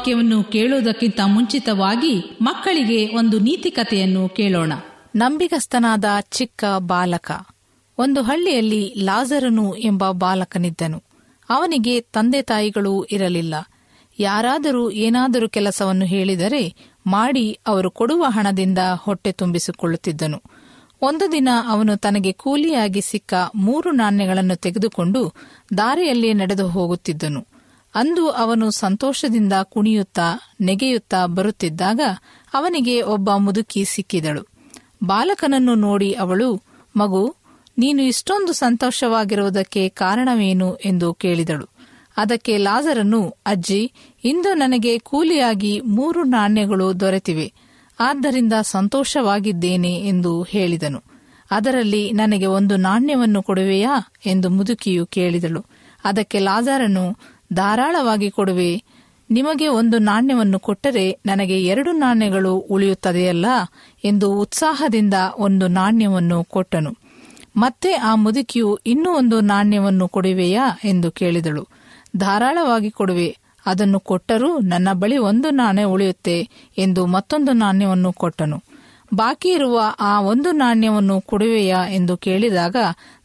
ವಾಕ್ಯವನ್ನು ಕೇಳುವುದಕ್ಕಿಂತ ಮುಂಚಿತವಾಗಿ ಮಕ್ಕಳಿಗೆ ಒಂದು ನೀತಿ ಕಥೆಯನ್ನು ಕೇಳೋಣ. ನಂಬಿಗಸ್ತನಾದ ಚಿಕ್ಕ ಬಾಲಕ. ಒಂದು ಹಳ್ಳಿಯಲ್ಲಿ ಲಾಜರನು ಎಂಬ ಬಾಲಕನಿದ್ದನು. ಅವನಿಗೆ ತಂದೆ ತಾಯಿಗಳು ಇರಲಿಲ್ಲ. ಯಾರಾದರೂ ಏನಾದರೂ ಕೆಲಸವನ್ನು ಹೇಳಿದರೆ ಮಾಡಿ ಅವರು ಕೊಡುವ ಹಣದಿಂದ ಹೊಟ್ಟೆ ತುಂಬಿಸಿಕೊಳ್ಳುತ್ತಿದ್ದನು. ಒಂದು ದಿನ ಅವನು ತನಗೆ ಕೂಲಿಯಾಗಿ ಸಿಕ್ಕ ಮೂರು ನಾಣ್ಯಗಳನ್ನು ತೆಗೆದುಕೊಂಡು ದಾರಿಯಲ್ಲಿ ನಡೆದು ಹೋಗುತ್ತಿದ್ದನು. ಅಂದು ಅವನು ಸಂತೋಷದಿಂದ ಕುಣಿಯುತ್ತಾ ನೆಗೆಯುತ್ತಾ ಬರುತ್ತಿದ್ದಾಗ ಅವನಿಗೆ ಒಬ್ಬ ಮುದುಕಿ ಸಿಕ್ಕಿದಳು. ಬಾಲಕನನ್ನು ನೋಡಿ ಅವಳು, ಮಗು, ನೀನು ಇಷ್ಟೊಂದು ಸಂತೋಷವಾಗಿರುವುದಕ್ಕೆ ಕಾರಣವೇನು? ಎಂದು ಕೇಳಿದಳು. ಅದಕ್ಕೆ ಲಾಜರನ್ನು, ಅಜ್ಜಿ, ಇಂದು ನನಗೆ ಕೂಲಿಯಾಗಿ ಮೂರು ನಾಣ್ಯಗಳು ದೊರೆತಿವೆ. ಆದ್ದರಿಂದ ಸಂತೋಷವಾಗಿದ್ದೇನೆ ಎಂದು ಹೇಳಿದನು. ಅದರಲ್ಲಿ ನನಗೆ ಒಂದು ನಾಣ್ಯವನ್ನು ಕೊಡುವೆಯಾ? ಎಂದು ಮುದುಕಿಯು ಕೇಳಿದಳು. ಅದಕ್ಕೆ ಲಾಜಾರನು ಧಾರಾಳವಾಗಿ ಕೊಡುವೆ. ನಿಮಗೆ ಒಂದು ನಾಣ್ಯವನ್ನು ಕೊಟ್ಟರೆ ನನಗೆ ಎರಡು ನಾಣ್ಯಗಳು ಉಳಿಯುತ್ತದೆಯಲ್ಲ ಎಂದು ಉತ್ಸಾಹದಿಂದ ಒಂದು ನಾಣ್ಯವನ್ನು ಕೊಟ್ಟನು. ಮತ್ತೆ ಆ ಮುದುಕಿಯು ಇನ್ನೂ ಒಂದು ನಾಣ್ಯವನ್ನು ಕೊಡುವೆಯಾ ಎಂದು ಕೇಳಿದಳು. ಧಾರಾಳವಾಗಿ ಕೊಡುವೆ. ಅದನ್ನು ಕೊಟ್ಟರೂ ನನ್ನ ಬಳಿ ಒಂದು ನಾಣ್ಯ ಉಳಿಯುತ್ತೆ ಎಂದು ಮತ್ತೊಂದು ನಾಣ್ಯವನ್ನು ಕೊಟ್ಟನು. ಬಾಕಿ ಇರುವ ಆ ಒಂದು ನಾಣ್ಯವನ್ನು ಕೊಡುವೆಯಾ ಎಂದು ಕೇಳಿದಾಗ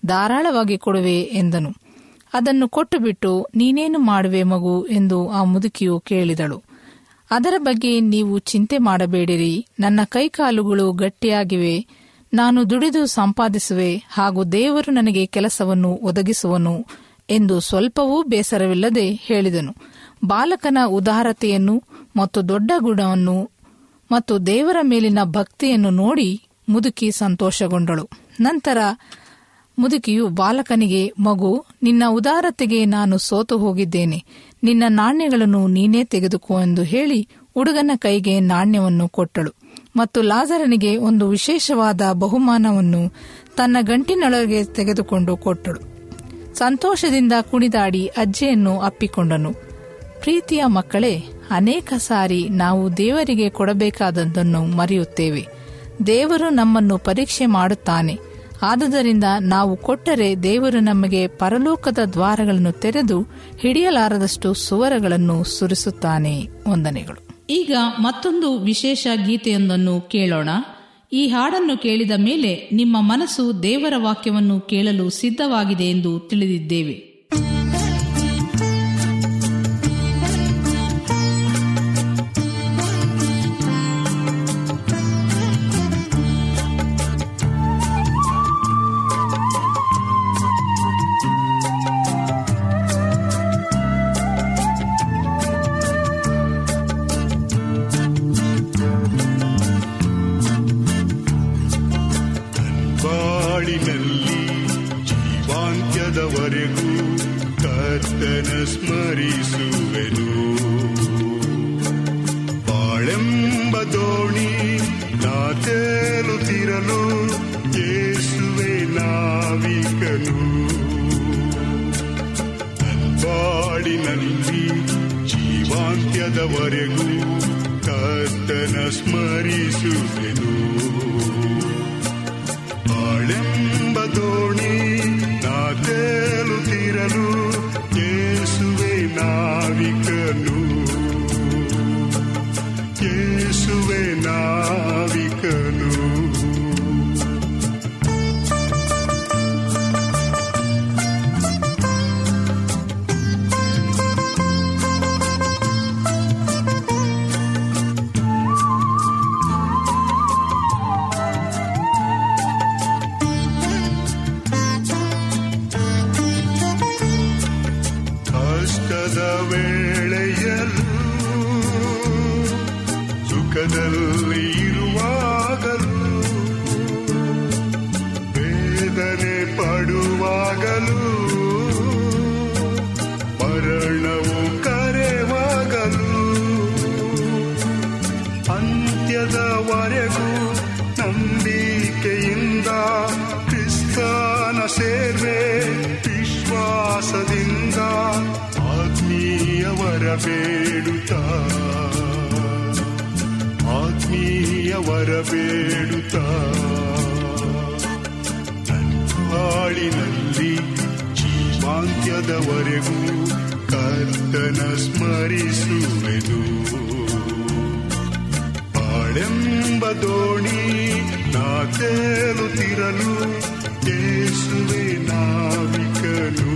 ಧಾರಾಳವಾಗಿ ಕೊಡುವೆ ಎಂದನು. ಅದನ್ನು ಕೊಟ್ಟುಬಿಟ್ಟು, ನೀನೇನು ಮಾಡುವೆ ಮಗು ಎಂದು ಆ ಮುದುಕಿಯು ಕೇಳಿದಳು. ಅದರ ಬಗ್ಗೆ ನೀವು ಚಿಂತೆ ಮಾಡಬೇಡಿರಿ. ನನ್ನ ಕೈಕಾಲುಗಳು ಗಟ್ಟಿಯಾಗಿವೆ. ನಾನು ದುಡಿದು ಸಂಪಾದಿಸುವೆ. ಹಾಗೂ ದೇವರು ನನಗೆ ಕೆಲಸವನ್ನು ಒದಗಿಸುವನು ಎಂದು ಸ್ವಲ್ಪವೂ ಬೇಸರವಿಲ್ಲದೆ ಹೇಳಿದನು. ಬಾಲಕನ ಉದಾರತೆಯನ್ನು ಮತ್ತು ದೊಡ್ಡ ಗುಣವನ್ನು ಮತ್ತು ದೇವರ ಮೇಲಿನ ಭಕ್ತಿಯನ್ನು ನೋಡಿ ಮುದುಕಿ ಸಂತೋಷಗೊಂಡಳು. ನಂತರ ಮುದುಕಿಯು ಬಾಲಕನಿಗೆ, ಮಗು, ನಿನ್ನ ಉದಾರತೆಗೆ ನಾನು ಸೋತು ಹೋಗಿದ್ದೇನೆ. ನಿನ್ನ ನಾಣ್ಯಗಳನ್ನು ನೀನೇ ತೆಗೆದುಕೋ ಎಂದು ಹೇಳಿ ಹುಡುಗನ ಕೈಗೆ ನಾಣ್ಯವನ್ನು ಕೊಟ್ಟಳು. ಮತ್ತು ಲಾಜರನಿಗೆ ಒಂದು ವಿಶೇಷವಾದ ಬಹುಮಾನವನ್ನು ತನ್ನ ಗಂಟಿನೊಳಗೆ ತೆಗೆದುಕೊಂಡು ಕೊಟ್ಟಳು. ಸಂತೋಷದಿಂದ ಕುಣಿದಾಡಿ ಅಜ್ಜಿಯನ್ನು ಅಪ್ಪಿಕೊಂಡನು. ಪ್ರೀತಿಯ ಮಕ್ಕಳೇ, ಅನೇಕ ಸಾರಿ ನಾವು ದೇವರಿಗೆ ಕೊಡಬೇಕಾದದ್ದನ್ನು ಮರೆಯುತ್ತೇವೆ. ದೇವರು ನಮ್ಮನ್ನು ಪರೀಕ್ಷೆ ಮಾಡುತ್ತಾನೆ. ಆದುದರಿಂದ ನಾವು ಕೊಟ್ಟರೆ ದೇವರು ನಮಗೆ ಪರಲೋಕದ ದ್ವಾರಗಳನ್ನು ತೆರೆದು ಹಿಡಿಯಲಾರದಷ್ಟು ಸುವರಗಳನ್ನು ಸುರಿಸುತ್ತಾನೆ. ವಂದನೆಗಳು. ಈಗ ಮತ್ತೊಂದು ವಿಶೇಷ ಗೀತೆಯೊಂದನ್ನು ಕೇಳೋಣ. ಈ ಹಾಡನ್ನು ಕೇಳಿದ ಮೇಲೆ ನಿಮ್ಮ ಮನಸ್ಸು ದೇವರ ವಾಕ್ಯವನ್ನು ಕೇಳಲು ಸಿದ್ಧವಾಗಿದೆ ಎಂದು ತಿಳಿದಿದ್ದೇವೆ. ಯೇಸುವೆ ನಾವಿಕನು. ವಿಶ್ವಾಸದಿಂದ ಆತ್ಮೀಯವರ ಬೇಡುತ್ತಾ. ಆತ್ಮೀಯವರ ಬೇಡುತ್ತಾ. ಬಾಳಿನಲ್ಲಿ ಜೀವಾಂತ್ಯದವರೆಗೂ ಕರ್ತನ ಸ್ಮರಿಸುವೆನು. ಬಾಳೆಂಬ ದೋಣಿ ನಾ ತೇಲುತ್ತಿರಲು ಯೇಸುವೆ ನಾವಿಕನು.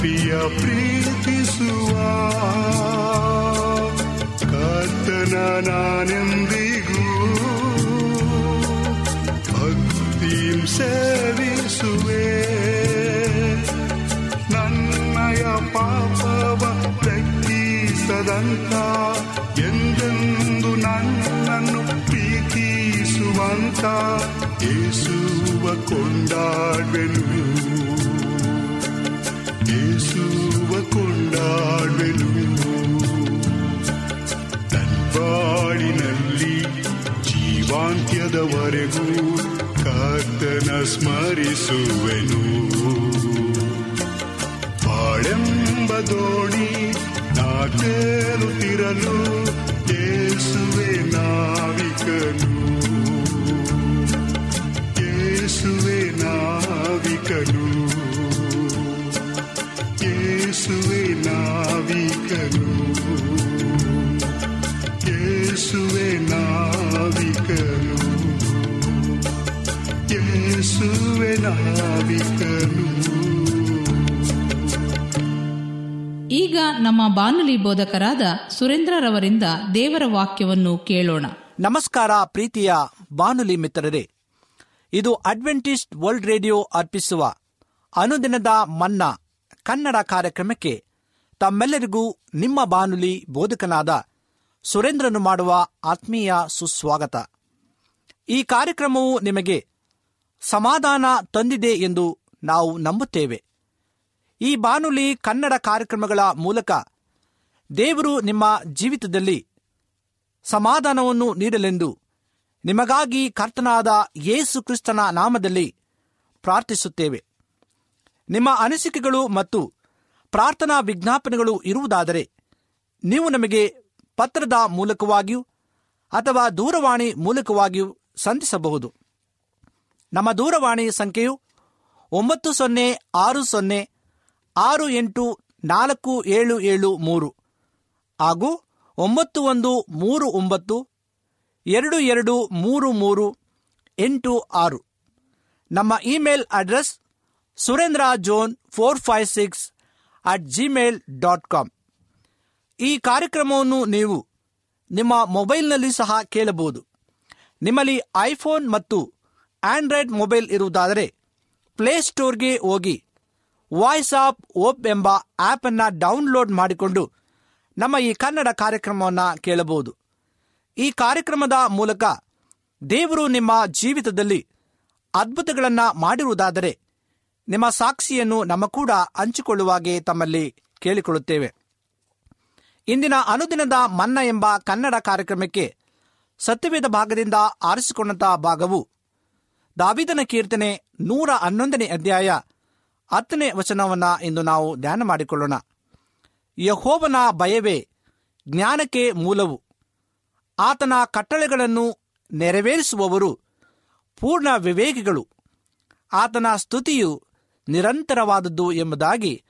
ಪ್ರಿಯ ಪ್ರೀತಿಸುವ ಕರ್ತನ ನಾನೆಂದಿಗೂ ಭಕ್ತಿಂ ಸೇವಿಸುವೆ ನನ್ನಯ ಪಾಪವ ಲೆಕ್ಕಿಸದಂತ ಎಂದೆಂದು ನನ್ನನ್ನು ಪ್ರೀತಿಸುವಂತ ಯೇಸುವ ಕೊಂಡಾಡ್ವೆನು ಜೀವಾಂತ್ಯದವರೆಗೂ ಕರ್ತನ ಸ್ಮರಿಸುವೆನು. ಬಾಳೆಂಬ ದೋಣಿ ನಾ ತೇಲುತ್ತಿರಲು ಯೇಸುವೆ ನಾವಿಕನು. ಯೇಸುವೆ ನಾವಿಕನು. ಯೇಸುವೆ ನಾವಿಕನು. ಯೇಸುವೆ ಈಗ ನಮ್ಮ ಬಾನುಲಿ ಬೋಧಕರಾದ ಸುರೇಂದ್ರರವರಿಂದ ದೇವರ ವಾಕ್ಯವನ್ನು ಕೇಳೋಣ. ನಮಸ್ಕಾರ ಪ್ರೀತಿಯ ಬಾನುಲಿ ಮಿತ್ರರೇ. ಇದು ಅಡ್ವೆಂಟಿಸ್ಟ್ ವರ್ಲ್ಡ್ ರೇಡಿಯೋ ಅರ್ಪಿಸುವ ಅನುದಿನದ ಮನ್ನಾ ಕನ್ನಡ ಕಾರ್ಯಕ್ರಮಕ್ಕೆ ತಮ್ಮೆಲ್ಲರಿಗೂ ನಿಮ್ಮ ಬಾನುಲಿ ಬೋಧಕನಾದ ಸುರೇಂದ್ರನು ಮಾಡುವ ಆತ್ಮೀಯ ಸುಸ್ವಾಗತ. ಈ ಕಾರ್ಯಕ್ರಮವು ನಿಮಗೆ ಸಮಾಧಾನ ತಂದಿದೆ ಎಂದು ನಾವು ನಂಬುತ್ತೇವೆ. ಈ ಬಾನುಲಿ ಕನ್ನಡ ಕಾರ್ಯಕ್ರಮಗಳ ಮೂಲಕ ದೇವರು ನಿಮ್ಮ ಜೀವಿತದಲ್ಲಿ ಸಮಾಧಾನವನ್ನು ನೀಡಲೆಂದು ನಿಮಗಾಗಿ ಕರ್ತನಾದ ಯೇಸು ಕ್ರಿಸ್ತನ ನಾಮದಲ್ಲಿ ಪ್ರಾರ್ಥಿಸುತ್ತೇವೆ. ನಿಮ್ಮ ಅನಿಸಿಕೆಗಳು ಮತ್ತು ಪ್ರಾರ್ಥನಾ ವಿಜ್ಞಾಪನೆಗಳು ಇರುವುದಾದರೆ ನೀವು ನಮಗೆ ಪತ್ರದ ಮೂಲಕವಾಗಿಯೂ ಅಥವಾ ದೂರವಾಣಿ ಮೂಲಕವಾಗಿಯೂ ಸಂಧಿಸಬಹುದು. ನಮ್ಮ ದೂರವಾಣಿ ಸಂಖ್ಯೆಯು ಒಂಬತ್ತು ಸೊನ್ನೆ ಆರು ಸೊನ್ನೆ ಆರು ಎಂಟು ನಾಲ್ಕು ಏಳು ಏಳು ಮೂರು ಹಾಗೂ ಒಂಬತ್ತು ಒಂದು ಮೂರು ಒಂಬತ್ತು ಎರಡು ಎರಡು ಮೂರು ಮೂರು ಎಂಟು ಆರು. ನಮ್ಮ email address Surendra John four five six at Gmail dot com. ಈ ಕಾರ್ಯಕ್ರಮವನ್ನು ನೀವು ನಿಮ್ಮ ಮೊಬೈಲ್ನಲ್ಲಿ ಸಹ ಕೇಳಬಹುದು. ನಿಮ್ಮಲ್ಲಿ ಐಫೋನ್ ಮತ್ತು ಆಂಡ್ರಾಯ್ಡ್ ಮೊಬೈಲ್ ಇರುವುದಾದರೆ ಪ್ಲೇಸ್ಟೋರ್ಗೆ ಹೋಗಿ ವಾಯ್ಸ್ ಆಫ್ ಓಪ್ ಎಂಬ ಆಪ್ ಅನ್ನ ಡೌನ್ಲೋಡ್ ಮಾಡಿಕೊಂಡು ನಮ್ಮ ಈ ಕನ್ನಡ ಕಾರ್ಯಕ್ರಮವನ್ನು ಕೇಳಬಹುದು. ಈ ಕಾರ್ಯಕ್ರಮದ ಮೂಲಕ ದೇವರು ನಿಮ್ಮ ಜೀವಿತದಲ್ಲಿ ಅದ್ಭುತಗಳನ್ನು ಮಾಡಿರುವುದಾದರೆ ನಿಮ್ಮ ಸಾಕ್ಷಿಯನ್ನು ನಮ್ಮ ಕೂಡ ಹಂಚಿಕೊಳ್ಳುವಾಗೆ ತಮ್ಮಲ್ಲಿ ಕೇಳಿಕೊಳ್ಳುತ್ತೇವೆ. ಇಂದಿನ ಅನುದಿನದ ಮನ್ನ ಎಂಬ ಕನ್ನಡ ಕಾರ್ಯಕ್ರಮಕ್ಕೆ ಸತ್ಯವೇದ ಭಾಗದಿಂದ ಆರಿಸಿಕೊಂಡಂತಹ ಭಾಗವು ದಾವಿದನ ಕೀರ್ತನೆ ನೂರ ಹನ್ನೊಂದನೇ ಅಧ್ಯಾಯ ಹತ್ತನೇ ವಚನವನ್ನ ಇಂದು ನಾವು ಧ್ಯಾನ ಮಾಡಿಕೊಳ್ಳೋಣ. ಯಹೋವನ ಭಯವೇ, ಜ್ಞಾನಕ್ಕೆ ಮೂಲವು. ಆತನ ಕಟ್ಟಳೆಗಳನ್ನು ನೆರವೇರಿಸುವವರು ಪೂರ್ಣ ವಿವೇಕಿಗಳು. ಆತನ ಸ್ತುತಿಯು ನಿರಂತರವಾದದ್ದು ಎಂಬುದಾಗಿ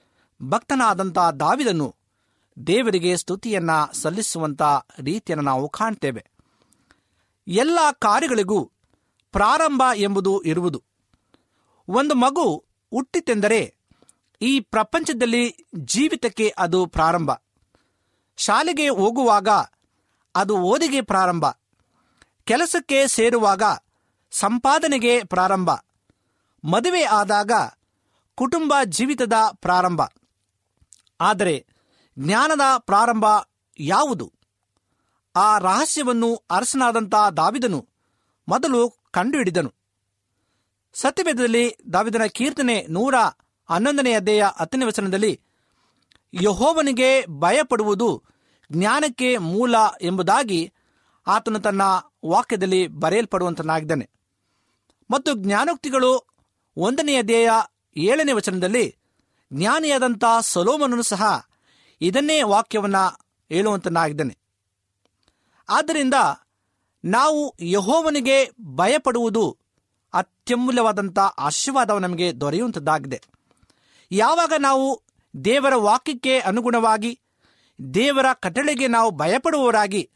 ಭಕ್ತನಾದಂಥ ದಾವಿದನು ದೇವರಿಗೆ ಸ್ತುತಿಯನ್ನ ಸಲ್ಲಿಸುವಂಥ ರೀತಿಯನ್ನು ನಾವು ಕಾಣ್ತೇವೆ. ಎಲ್ಲ ಕಾರ್ಯಗಳಿಗೂ ಪ್ರಾರಂಭ ಎಂಬುದು ಇರುವುದು. ಒಂದು ಮಗು ಹುಟ್ಟಿತೆಂದರೆ ಈ ಪ್ರಪಂಚದಲ್ಲಿ ಜೀವಿತಕ್ಕೆ ಅದು ಪ್ರಾರಂಭ. ಶಾಲೆಗೆ ಹೋಗುವಾಗ ಅದು ಓದಿಗೆ ಪ್ರಾರಂಭ. ಕೆಲಸಕ್ಕೆ ಸೇರುವಾಗ ಸಂಪಾದನೆಗೆ ಪ್ರಾರಂಭ. ಮದುವೆ ಆದಾಗ ಕುಟುಂಬ ಜೀವಿತದ ಪ್ರಾರಂಭ. ಆದರೆ ಜ್ಞಾನದ ಪ್ರಾರಂಭ ಯಾವುದು? ಆ ರಹಸ್ಯವನ್ನು ಅರಸನಾದಂಥ ದಾವಿದನು ಮೊದಲು ಕಂಡುಹಿಡಿದನು. ಸತ್ಯವೇದದಲ್ಲಿ ದಾವಿದನ ಕೀರ್ತನೆ ನೂರ ಹನ್ನೊಂದನೇ ಅಧ್ಯಾಯ ಹತ್ತನೇ ವಚನದಲ್ಲಿ ಯಹೋವನಿಗೆ ಭಯಪಡುವುದು ಜ್ಞಾನಕ್ಕೆ ಮೂಲ ಎಂಬುದಾಗಿ ಆತನು ತನ್ನ ವಾಕ್ಯದಲ್ಲಿ ಬರೆಯಲ್ಪಡುವಂತನಾಗಿದ್ದಾನೆ. ಮತ್ತು ಜ್ಞಾನೋಕ್ತಿಗಳು ಒಂದನೆಯ ಧ್ಯೇಯ ಏಳನೇ ವಚನದಲ್ಲಿ ಜ್ಞಾನಿಯಾದಂಥ ಸಲೋಮನನು ಸಹ ಇದನ್ನೇ ವಾಕ್ಯವನ್ನ ಹೇಳುವಂತನಾಗಿದ್ದಾನೆ. ಆದ್ದರಿಂದ ನಾವು ಯಹೋವನಿಗೆ ಭಯಪಡುವುದು ಅತ್ಯಮೂಲ್ಯವಾದಂಥ ಆಶೀರ್ವಾದ ನಮಗೆ ದೊರೆಯುವಂಥದ್ದಾಗಿದೆ. ಯಾವಾಗ ನಾವು ದೇವರ ವಾಕ್ಯಕ್ಕೆ ಅನುಗುಣವಾಗಿ, ದೇವರ ಕಟ್ಟಳೆಗೆ ನಾವು ಭಯಪಡುವವರಾಗಿ,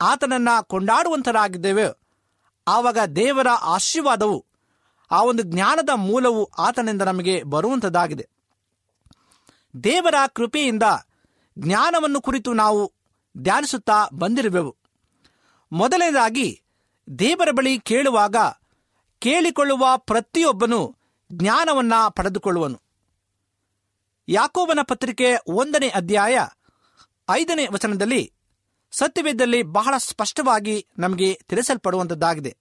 ಆತನನ್ನು ಕೊಂಡಾಡುವಂಥರಾಗಿದ್ದೇವೆ, ಆವಾಗ ದೇವರ ಆಶೀರ್ವಾದವು, ಆ ಒಂದು ಜ್ಞಾನದ ಮೂಲವು ಆತನಿಂದ ನಮಗೆ ಬರುವಂಥದ್ದಾಗಿದೆ. ದೇವರ ಕೃಪೆಯಿಂದ ಜ್ಞಾನವನ್ನು ಕುರಿತು ನಾವು ಧ್ಯಾನಿಸುತ್ತಾ ಬಂದಿರುವೆವು. ಮೊದಲನೇದಾಗಿ ದೇವರ ಬಳಿ ಕೇಳುವಾಗ ಕೇಳಿಕೊಳ್ಳುವ ಪ್ರತಿಯೊಬ್ಬನು ಜ್ಞಾನವನ್ನ ಪಡೆದುಕೊಳ್ಳುವನು. ಯಾಕೋಬನ ಪತ್ರಿಕೆ ಒಂದನೇ ಅಧ್ಯಾಯ ಐದನೇ ವಚನದಲ್ಲಿ ಸತ್ಯವೇದದಲ್ಲಿ ಬಹಳ ಸ್ಪಷ್ಟವಾಗಿ ನಮಗೆ ತಿಳಿಸಲ್ಪಡುವಂಥದ್ದಾಗಿದೆ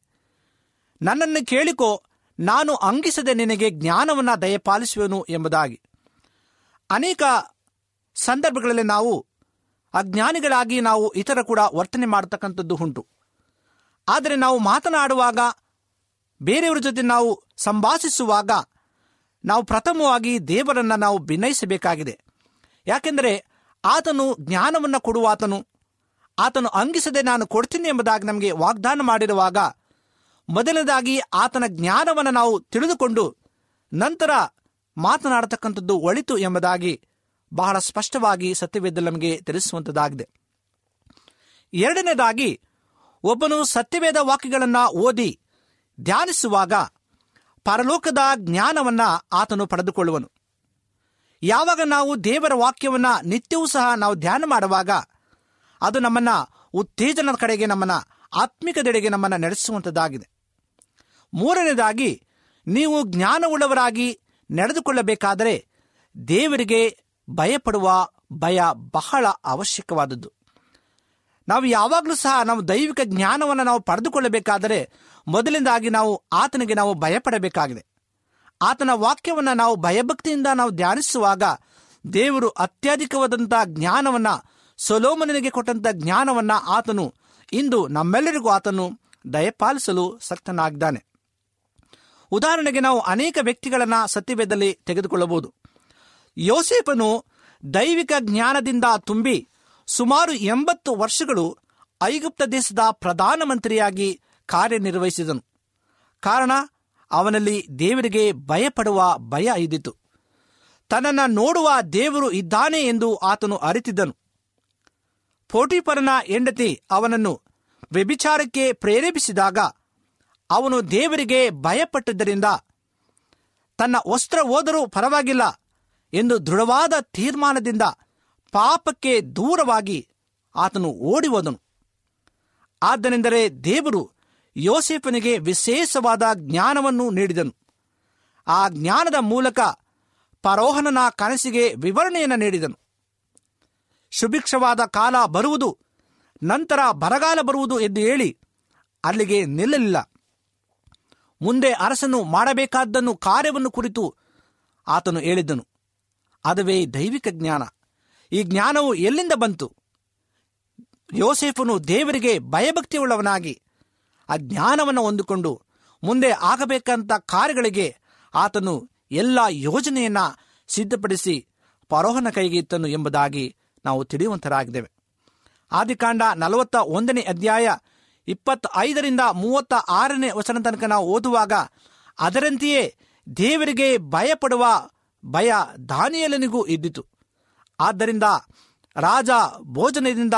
ನನ್ನನ್ನು ಕೇಳಿಕೋ, ನಾನು ಅಂಗಿಸದೆ ನಿನಗೆ ಜ್ಞಾನವನ್ನ ದಯಪಾಲಿಸುವೆನು ಎಂಬುದಾಗಿ. ಅನೇಕ ಸಂದರ್ಭಗಳಲ್ಲಿ ನಾವು ಅಜ್ಞಾನಿಗಳಾಗಿ ನಾವು ಇತರ ಕೂಡ ವರ್ತನೆ ಮಾಡತಕ್ಕಂಥದ್ದು ಉಂಟು. ಆದರೆ ನಾವು ಮಾತನಾಡುವಾಗ, ಬೇರೆಯವರ ಜೊತೆ ನಾವು ಸಂಭಾಷಿಸುವಾಗ, ನಾವು ಪ್ರಥಮವಾಗಿ ದೇವರನ್ನ ನಾವು ಭಿನ್ನಯಿಸಬೇಕಾಗಿದೆ ಯಾಕೆಂದರೆ ಆತನು ಜ್ಞಾನವನ್ನು ಕೊಡುವ ಆತನು ಆತನು ಅಂಗಿಸದೆ ನಾನು ಕೊಡ್ತೀನಿ ಎಂಬುದಾಗಿ ನಮಗೆ ವಾಗ್ದಾನ ಮಾಡಿರುವಾಗ, ಮೊದಲನೇದಾಗಿ ಆತನ ಜ್ಞಾನವನ್ನು ನಾವು ತಿಳಿದುಕೊಂಡು ನಂತರ ಮಾತನಾಡತಕ್ಕಂಥದ್ದು ಒಳಿತು ಎಂಬುದಾಗಿ ಬಹಳ ಸ್ಪಷ್ಟವಾಗಿ ಸತ್ಯವೇದ ನಮಗೆ ತಿಳಿಸುವಂಥದ್ದಾಗಿದೆ ಎರಡನೇದಾಗಿ, ಒಬ್ಬನು ಸತ್ಯವೇದ ವಾಕ್ಯಗಳನ್ನು ಓದಿ ಧ್ಯಾನಿಸುವಾಗ ಪರಲೋಕದ ಜ್ಞಾನವನ್ನ ಆತನು ಪಡೆದುಕೊಳ್ಳುವನು. ಯಾವಾಗ ನಾವು ದೇವರ ವಾಕ್ಯವನ್ನ ನಿತ್ಯವೂ ಸಹ ನಾವು ಧ್ಯಾನ ಮಾಡುವಾಗ ಅದು ನಮ್ಮನ್ನ ಉತ್ತೇಜನದ ಕಡೆಗೆ ನಮ್ಮನ್ನ, ಆತ್ಮಿಕದೆಡೆಗೆ ನಮ್ಮನ್ನ ನಡೆಸುವಂಥದ್ದಾಗಿದೆ ಮೂರನೇದಾಗಿ, ನೀವು ಜ್ಞಾನವುಳ್ಳವರಾಗಿ ನಡೆದುಕೊಳ್ಳಬೇಕಾದರೆ ದೇವರಿಗೆ ಭಯಪಡುವ ಭಯ ಬಹಳ ಅವಶ್ಯಕವಾದದ್ದು. ನಾವು ಯಾವಾಗಲೂ ಸಹ ನಾವು ದೈವಿಕ ಜ್ಞಾನವನ್ನು ನಾವು ಪಡೆದುಕೊಳ್ಳಬೇಕಾದರೆ ಮೊದಲಿಂದಾಗಿ ನಾವು ಆತನಿಗೆ ನಾವು ಭಯಪಡಬೇಕಾಗಿದೆ. ಆತನ ವಾಕ್ಯವನ್ನು ನಾವು ಭಯಭಕ್ತಿಯಿಂದ ನಾವು ಧ್ಯಾನಿಸುವಾಗ ದೇವರು ಅತ್ಯಧಿಕವಾದಂಥ ಜ್ಞಾನವನ್ನ, ಸೊಲೋಮನಿಗೆ ಕೊಟ್ಟಂಥ ಜ್ಞಾನವನ್ನ ಆತನು ಇಂದು ನಮ್ಮೆಲ್ಲರಿಗೂ ಆತನು ದಯಪಾಲಿಸಲು ಸಕ್ತನಾಗಿದ್ದಾನೆ. ಉದಾಹರಣೆಗೆ ನಾವು ಅನೇಕ ವ್ಯಕ್ತಿಗಳನ್ನ ಸತ್ಯವೇದಲ್ಲಿ ತೆಗೆದುಕೊಳ್ಳಬಹುದು. ಯೋಸೇಫನು ದೈವಿಕ ಜ್ಞಾನದಿಂದ ತುಂಬಿ ಸುಮಾರು ಎಂಬತ್ತು ವರ್ಷಗಳು ಐಗುಪ್ತ ದೇಶದ ಪ್ರಧಾನಮಂತ್ರಿಯಾಗಿ ಕಾರ್ಯನಿರ್ವಹಿಸಿದನು. ಕಾರಣ, ಅವನಲ್ಲಿ ದೇವರಿಗೆ ಭಯಪಡುವ ಭಯ ಇದ್ದಿತು. ತನ್ನನ್ನು ನೋಡುವ ದೇವರು ಇದ್ದಾನೆ ಎಂದು ಆತನು ಅರಿತಿದ್ದನು. ಪೋಟಿಪರನ ಹೆಂಡತಿ ಅವನನ್ನು ವ್ಯಭಿಚಾರಕ್ಕೆ ಪ್ರೇರೇಪಿಸಿದಾಗ ಅವನು ದೇವರಿಗೆ ಭಯಪಟ್ಟಿದ್ದರಿಂದ ತನ್ನ ವಸ್ತ್ರ ಹೋದರೂ ಪರವಾಗಿಲ್ಲ. ಎಂದು ದೃಢವಾದ ತೀರ್ಮಾನದಿಂದ ಪಾಪಕ್ಕೆ ದೂರವಾಗಿ ಆತನು ಓಡಿ ಹೋದನು ಆದ್ದನೆಂದರೆ ದೇವರು ಯೋಸೇಫನಿಗೆ ವಿಶೇಷವಾದ ಜ್ಞಾನವನ್ನು ನೀಡಿದನು. ಆ ಜ್ಞಾನದ ಮೂಲಕ ಪರೋಹನನ ಕನಸಿಗೆ ವಿವರಣೆಯನ್ನು ನೀಡಿದನು. ಸುಭಿಕ್ಷವಾದ ಕಾಲ ಬರುವುದು, ನಂತರ ಬರಗಾಲ ಬರುವುದು ಎಂದು ಹೇಳಿ ಅಲ್ಲಿಗೆ ನಿಲ್ಲಲಿಲ್ಲ. ಮುಂದೆ ಅರಸನು ಮಾಡಬೇಕಾದ್ದನ್ನು ಕಾರ್ಯವನ್ನು ಕುರಿತು ಆತನು ಹೇಳಿದ್ದನು. ಅದುವೇ ದೈವಿಕ ಜ್ಞಾನ. ಈ ಜ್ಞಾನವು ಎಲ್ಲಿಂದ ಬಂತು? ಯೋಸೇಫನು ದೇವರಿಗೆ ಭಯಭಕ್ತಿಯುಳ್ಳವನಾಗಿ ಆ ಜ್ಞಾನವನ್ನು ಹೊಂದಿಕೊಂಡು ಮುಂದೆ ಆಗಬೇಕಂತ ಕಾರ್ಯಗಳಿಗೆ ಆತನು ಎಲ್ಲ ಯೋಜನೆಯನ್ನ ಸಿದ್ಧಪಡಿಸಿ ಪರೋಹನ ಕೈಗೆ ಇತ್ತನು ಎಂಬುದಾಗಿ ನಾವು ತಿಳಿಯುವಂತರಾಗಿದ್ದೇವೆ. ಆದಿಕಾಂಡ ನಲವತ್ತ ಒಂದನೇ ಅಧ್ಯಾಯ ಇಪ್ಪತ್ತ ಐದರಿಂದ ಮೂವತ್ತ ಆರನೇ ವಚನ ತನಕ ನಾವು ಓದುವಾಗ ಅದರಂತೆಯೇ ದೇವರಿಗೆ ಭಯಪಡುವ ಭಯ ದಾನಿಯಲನಿಗೂ ಇದ್ದಿತು. ಆದ್ದರಿಂದ ರಾಜ ಭೋಜನದಿಂದ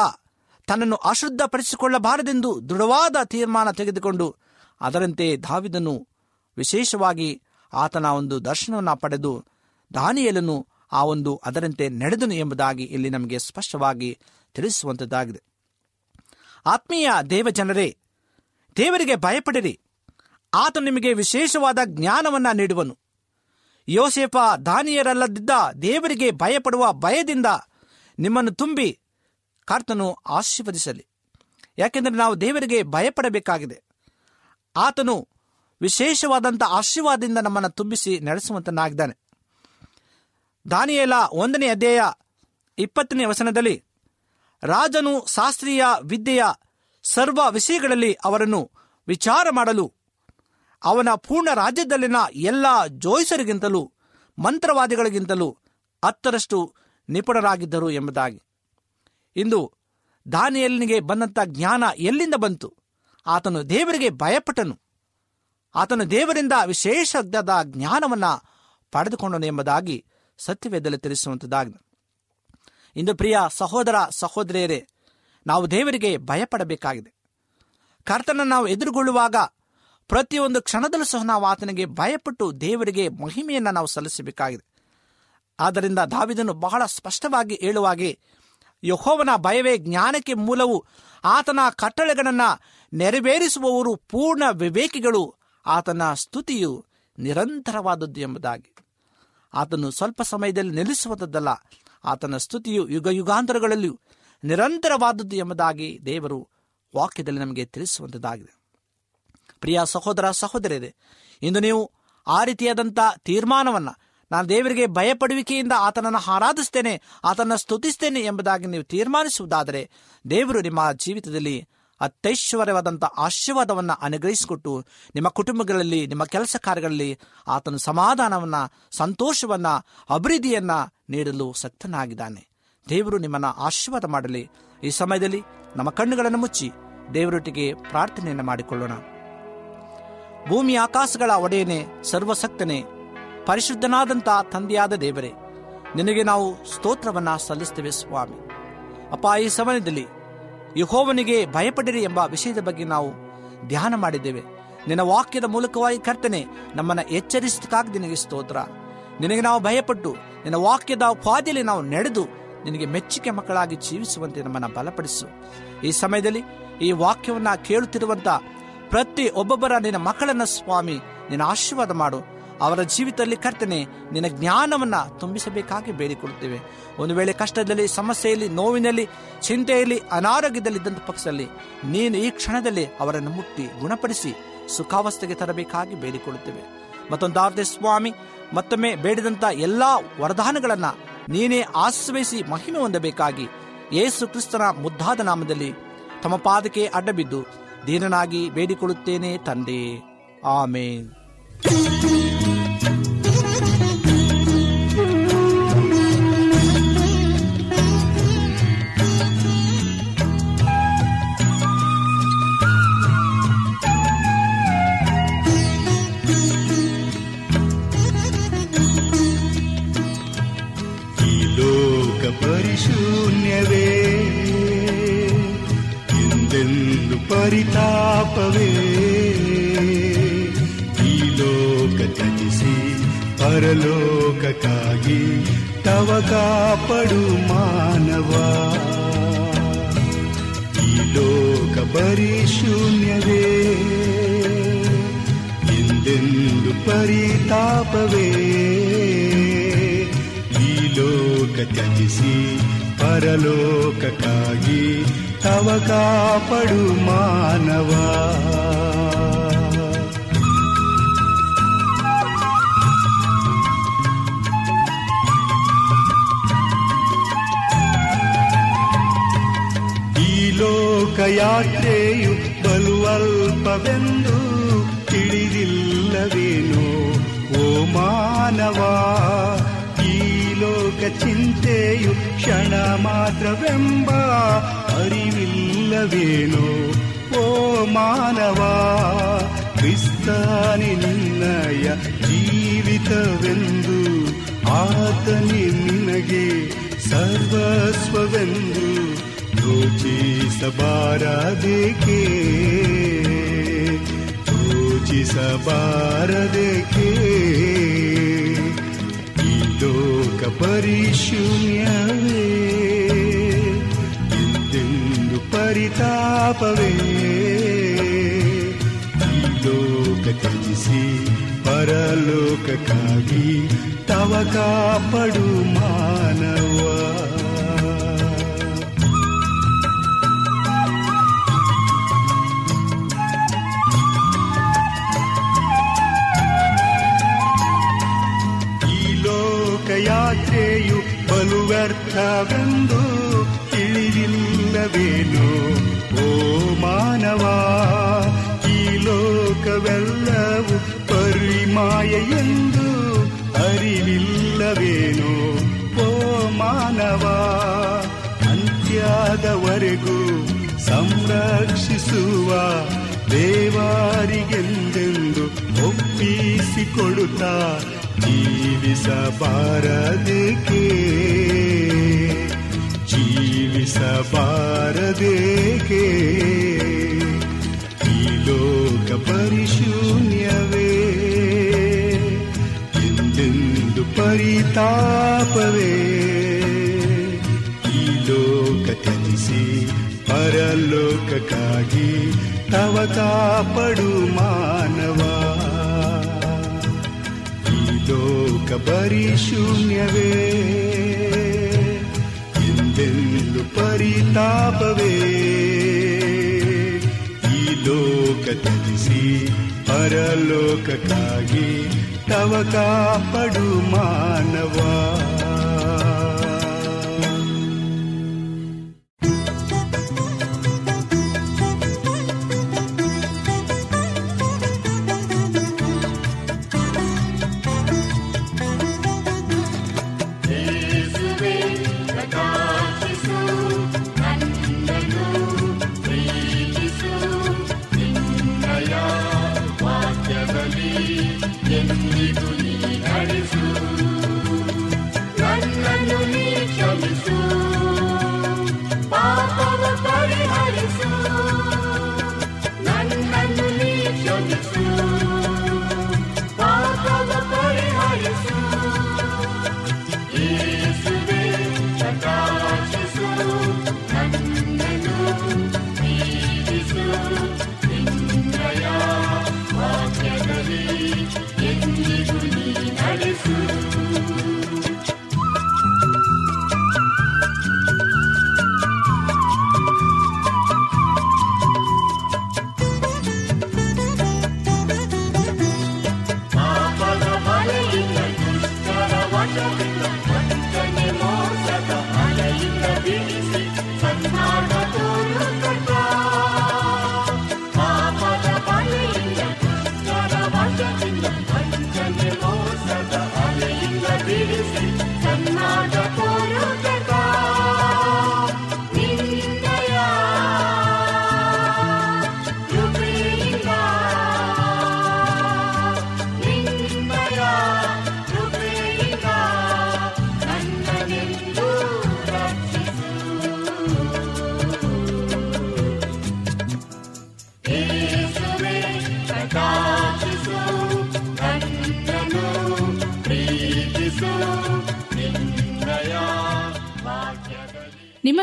ತನ್ನನ್ನು ಅಶುದ್ಧಪಡಿಸಿಕೊಳ್ಳಬಾರದೆಂದು ದೃಢವಾದ ತೀರ್ಮಾನ ತೆಗೆದುಕೊಂಡು ಅದರಂತೆ ದಾವಿದನು ವಿಶೇಷವಾಗಿ ಆತನ ಒಂದು ದರ್ಶನವನ್ನು ಪಡೆದು ದಾನಿಯಲನು ಆ ಒಂದು ಅದರಂತೆ ನಡೆದನು ಎಂಬುದಾಗಿ ಇಲ್ಲಿ ನಮಗೆ ಸ್ಪಷ್ಟವಾಗಿ ತಿಳಿಸುವಂಥದ್ದಾಗಿದೆ ಆತ್ಮೀಯ ದೇವಜನರೇ, ದೇವರಿಗೆ ಭಯಪಡಿರಿ. ಆತ ನಿಮಗೆ ವಿಶೇಷವಾದ ಜ್ಞಾನವನ್ನ ನೀಡುವನು. ಯೋಸೇಫ ದಾನಿಯರಲ್ಲದಿದ್ದ ದೇವರಿಗೆ ಭಯಪಡುವ ಭಯದಿಂದ ನಿಮ್ಮನ್ನು ತುಂಬಿ ಕರ್ತನು ಆಶೀರ್ವದಿಸಲಿ. ಯಾಕೆಂದರೆ ನಾವು ದೇವರಿಗೆ ಭಯಪಡಬೇಕಾಗಿದೆ. ಆತನು ವಿಶೇಷವಾದಂಥ ಆಶೀರ್ವಾದದಿಂದ ನಮ್ಮನ್ನು ತುಂಬಿಸಿ ನಡೆಸುವಂತನಾಗಿದ್ದಾನೆ. ದಾನಿಯೇಲ ಒಂದನೇ ಅಧ್ಯಾಯ ಇಪ್ಪತ್ತನೇ ವಚನದಲ್ಲಿ ರಾಜನು ಶಾಸ್ತ್ರೀಯ ವಿದ್ಯೆಯ ಸರ್ವ ವಿಷಯಗಳಲ್ಲಿ ಅವರನ್ನು ವಿಚಾರ ಮಾಡಲು ಅವನ ಪೂರ್ಣ ರಾಜ್ಯದಲ್ಲಿನ ಎಲ್ಲ ಜೋಯಿಸರಿಗಿಂತಲೂ, ಮಂತ್ರವಾದಿಗಳಿಗಿಂತಲೂ ಹತ್ತರಷ್ಟು ನಿಪುಣರಾಗಿದ್ದರು ಎಂಬುದಾಗಿ. ಇಂದು ದಾನಿಯಲ್ಲಿನಿಗೆ ಬಂದಂಥ ಜ್ಞಾನ ಎಲ್ಲಿಂದ ಬಂತು? ಆತನು ದೇವರಿಗೆ ಭಯಪಟ್ಟನು. ಆತನು ದೇವರಿಂದ ವಿಶೇಷದ ಜ್ಞಾನವನ್ನ ಪಡೆದುಕೊಂಡನು ಎಂಬುದಾಗಿ ಸತ್ಯವೇದದಲ್ಲಿ ತಿಳಿಸುವಂಥದ್ದಾಗಿದೆ ಇಂದು ಪ್ರಿಯ ಸಹೋದರ, ಸಹೋದರಿಯರೇ, ನಾವು ದೇವರಿಗೆ ಭಯಪಡಬೇಕಾಗಿದೆ. ಕರ್ತನ ನಾವು ಎದುರುಗೊಳ್ಳುವಾಗ ಪ್ರತಿಯೊಂದು ಕ್ಷಣದಲ್ಲೂ ಸಹ ನಾವು ಆತನಿಗೆ ಭಯಪಟ್ಟು ದೇವರಿಗೆ ಮಹಿಮೆಯನ್ನು ನಾವು ಸಲ್ಲಿಸಬೇಕಾಗಿದೆ. ಆದ್ದರಿಂದ ದಾವಿದನು ಬಹಳ ಸ್ಪಷ್ಟವಾಗಿ ಹೇಳುವಾಗೆ ಯಹೋವನ ಭಯವೇ ಜ್ಞಾನಕ್ಕೆ ಮೂಲವು, ಆತನ ಕಟ್ಟಳೆಗಳನ್ನು ನೆರವೇರಿಸುವವರು ಪೂರ್ಣ ವಿವೇಕಿಗಳು, ಆತನ ಸ್ತುತಿಯು ನಿರಂತರವಾದದ್ದು ಎಂಬುದಾಗಿ. ಆತನು ಸ್ವಲ್ಪ ಸಮಯದಲ್ಲಿ ನಿಲ್ಲಿಸುವುದಲ್ಲ ಆತನ ಸ್ತುತಿಯು ಯುಗ ಯುಗಾಂತರಗಳಲ್ಲಿಯೂ ನಿರಂತರವಾದದ್ದು ಎಂಬುದಾಗಿ ದೇವರು ವಾಕ್ಯದಲ್ಲಿ ನಮಗೆ ತಿಳಿಸುವಂಥದ್ದಾಗಿದೆ. ಪ್ರಿಯ ಸಹೋದರ ಸಹೋದರಿಯರೇ, ಇಂದು ನೀವು ಆ ರೀತಿಯಾದಂಥ ತೀರ್ಮಾನವನ್ನು ನಾನು ದೇವರಿಗೆ ಭಯಪಡುವಿಕೆಯಿಂದ ಆತನನ್ನು ಆರಾಧಿಸ್ತೇನೆ, ಆತನನ್ನು ಸ್ತುತಿಸ್ತೇನೆ ಎಂಬುದಾಗಿ ನೀವು ತೀರ್ಮಾನಿಸುವುದಾದರೆ ದೇವರು ನಿಮ್ಮ ಜೀವಿತದಲ್ಲಿ ಅತ್ಯೈಶ್ವರ್ಯವಾದಂಥ ಆಶೀರ್ವಾದವನ್ನು ಅನುಗ್ರಹಿಸಿಕೊಟ್ಟು ನಿಮ್ಮ ಕುಟುಂಬಗಳಲ್ಲಿ, ನಿಮ್ಮ ಕೆಲಸ ಕಾರ್ಯಗಳಲ್ಲಿ ಆತನ ಸಮಾಧಾನವನ್ನು, ಸಂತೋಷವನ್ನು, ಅಭಿವೃದ್ಧಿಯನ್ನು ನೀಡಲು ಸಕ್ತನಾಗಿದ್ದಾನೆ. ದೇವರು ನಿಮ್ಮನ್ನು ಆಶೀರ್ವಾದ ಮಾಡಲಿ. ಈ ಸಮಯದಲ್ಲಿ ನಮ್ಮ ಕಣ್ಣುಗಳನ್ನು ಮುಚ್ಚಿ ದೇವರೊಟ್ಟಿಗೆ ಪ್ರಾರ್ಥನೆಯನ್ನು ಮಾಡಿಕೊಳ್ಳೋಣ. ಭೂಮಿ ಆಕಾಶಗಳ ಒಡೆಯನೆ ಸರ್ವಸಕ್ತನೇ ಪರಿಶುದ್ಧನಾದಂಥ ತಂದೆಯಾದ ದೇವರೇ, ನಿನಗೆ ನಾವು ಸ್ತೋತ್ರವನ್ನ ಸಲ್ಲಿಸ್ತೇವೆ ಸ್ವಾಮಿ. ಅಪ್ಪ, ಈ ಸಮಯದಲ್ಲಿ ಯಹೋವನಿಗೆ ಭಯಪಡಿರಿ ಎಂಬ ವಿಷಯದ ಬಗ್ಗೆ ನಾವು ಧ್ಯಾನ ಮಾಡಿದ್ದೇವೆ. ನಿನ್ನ ವಾಕ್ಯದ ಮೂಲಕವಾಗಿ ಕರ್ತನೆ, ನಮ್ಮನ್ನು ಎಚ್ಚರಿಸಕ್ಕಾಗಿ ನಿನಗೆ ಸ್ತೋತ್ರ. ನಿನಗೆ ನಾವು ಭಯಪಟ್ಟು, ನಿನ್ನ ವಾಕ್ಯದ ಪಾದಿಯಲ್ಲಿ ನಾವು ನಡೆದು ನಿನಗೆ ಮೆಚ್ಚುಗೆ ಮಕ್ಕಳಾಗಿ ಜೀವಿಸುವಂತೆ ನಮ್ಮನ್ನು ಬಲಪಡಿಸು. ಈ ಸಮಯದಲ್ಲಿ ಈ ವಾಕ್ಯವನ್ನು ಕೇಳುತ್ತಿರುವಂತ ಪ್ರತಿ ಒಬ್ಬೊಬ್ಬರ ನಿನ್ನ ಮಕ್ಕಳನ್ನ ಸ್ವಾಮಿ, ನಿನ್ನ ಆಶೀರ್ವಾದ ಮಾಡು. ಅವರ ಜೀವಿತದಲ್ಲಿ ಕರ್ತನೆ, ನಿನ್ನ ಜ್ಞಾನವನ್ನ ತುಂಬಿಸಬೇಕಾಗಿ ಬೇಡಿಕೊಳ್ಳುತ್ತೇವೆ ಒಂದು ವೇಳೆ ಕಷ್ಟದಲ್ಲಿ, ಸಮಸ್ಯೆಯಲ್ಲಿ, ನೋವಿನಲ್ಲಿ, ಚಿಂತೆಯಲ್ಲಿ, ಅನಾರೋಗ್ಯದಲ್ಲಿ ಇದ್ದಂಥ ಪಕ್ಷದಲ್ಲಿ, ನೀನು ಈ ಕ್ಷಣದಲ್ಲಿ ಅವರನ್ನು ಮುಟ್ಟಿ, ಗುಣಪಡಿಸಿ, ಸುಖಾವಸ್ಥೆಗೆ ತರಬೇಕಾಗಿ ಬೇಡಿಕೊಳ್ಳುತ್ತೇವೆ ಮತ್ತೊಂದಾರ್ದೆ ಸ್ವಾಮಿ, ಮತ್ತೊಮ್ಮೆ ಬೇಡಿದಂಥ ಎಲ್ಲಾ ವರದಾನಗಳನ್ನ ನೀನೇ ಆಶ್ರಯಿಸಿ ಮಹಿಮೆ ಹೊಂದಬೇಕಾಗಿ ಯೇಸು ಕ್ರಿಸ್ತನ ಮುದ್ದಾದ ನಾಮದಲ್ಲಿ ತಮ್ಮ ಪಾದಕ್ಕೆ ಅಡ್ಡಬಿದ್ದು ದೀನನಾಗಿ ಬೇಡಿಕೊಳ್ಳುತ್ತೇನೆ ತಂದೆ. ಆಮೇನ್. ಪರಿತಾಪವೇ ಈ ಲೋಕ ತ್ಯಜಿಸಿ ಪರಲೋಕಕ್ಕಾಗಿ ತವ ಕಾಪಡು ಮಾನವ. ಈ ಲೋಕ ಪರಿಶೂನ್ಯವೇ ಎಂದೆಂದು ಪರಿತಾಪವೇ. ಈ ಲೋಕ ತ್ಯಜಿಸಿ ಪರಲೋಕಕ್ಕಾಗಿ ತವ ಕಾಪಡು ಮಾನವ ಈ ಲೋಕಯಾತ್ರೆಯು ಬಲುವಲ್ಪವೆಂದು ತಿಳಿದಿಲ್ಲವೇನೋ ಓ ಮಾನವ ಈ ಲೋಕ ಚಿಂತೆಯು ಕ್ಷಣ ಮಾತ್ರವೆಂಬ ಅರಿವಿಲ್ಲವೇನೋ ಓ ಮಾನವ ಕ್ರಿಸ್ತನಿ ನಿನ್ನಯ ಜೀವಿತವೆಂದು ಆತನಿ ನಿನಗೆ ಸರ್ವಸ್ವವೆಂದು ಯೋಚಿಸಬಾರದೇಕೆ? ಯೋಚಿಸಬಾರದೇಕೆ? ಈ ಲೋಕ ಪರಿಶೂನ್ಯವೇ? ಪರಿತಾಪವೇ. ಲೋಕ ತ್ಯಜಿಸಿ ಪರಲೋಕಕ್ಕಾಗಿ ತವ ಕಾಪಡು ಮಾನವ. ಈ ಲೋಕಯಾತ್ರೆಯು ಬಲು ವ್ಯರ್ಥವೆಂದು ತಿಳಿದಿಲ್ಲವೇನೋ ಓ ಮಾನವ, ಈ ಲೋಕವೆಲ್ಲವೂ ಪರಿಮಾಯ ಎಂದು ಅರಿವಿಲ್ಲವೇನು? ಓ ಮಾನವ, ಅಂತ್ಯದವರೆಗೂ ಸಂರಕ್ಷಿಸುವ ದೇವಾರಿಗೆಂದೆಂದು ಒಪ್ಪಿಸಿಕೊಡುತ್ತಾ ಜೀವಿಸಬಾರದೇಕೆ ಜೀವಿಸಬಾರದೇಕೆ ಈ ಲೋಕ ಪರಿಶೂನ್ಯವೇ? ಎಂದೆಂದು ಪರಿತಾಪವೇ? ಈ ಲೋಕ ತ್ಯಜಿಸಿ ಪರಲೋಕಕ್ಕಾಗಿ ತವ ಕಾಪಡು ಮಾನವ. ಈ ಲೋಕ ಪರಿಶೂನ್ಯವೇ? ಪರಿತಾಪವೇ ಈ ಲೋಕ ತ್ಯಜಿಸಿ ಪರಲೋಕಕ್ಕಾಗಿ ತವ ಕಾಪಡು ಮಾನವ.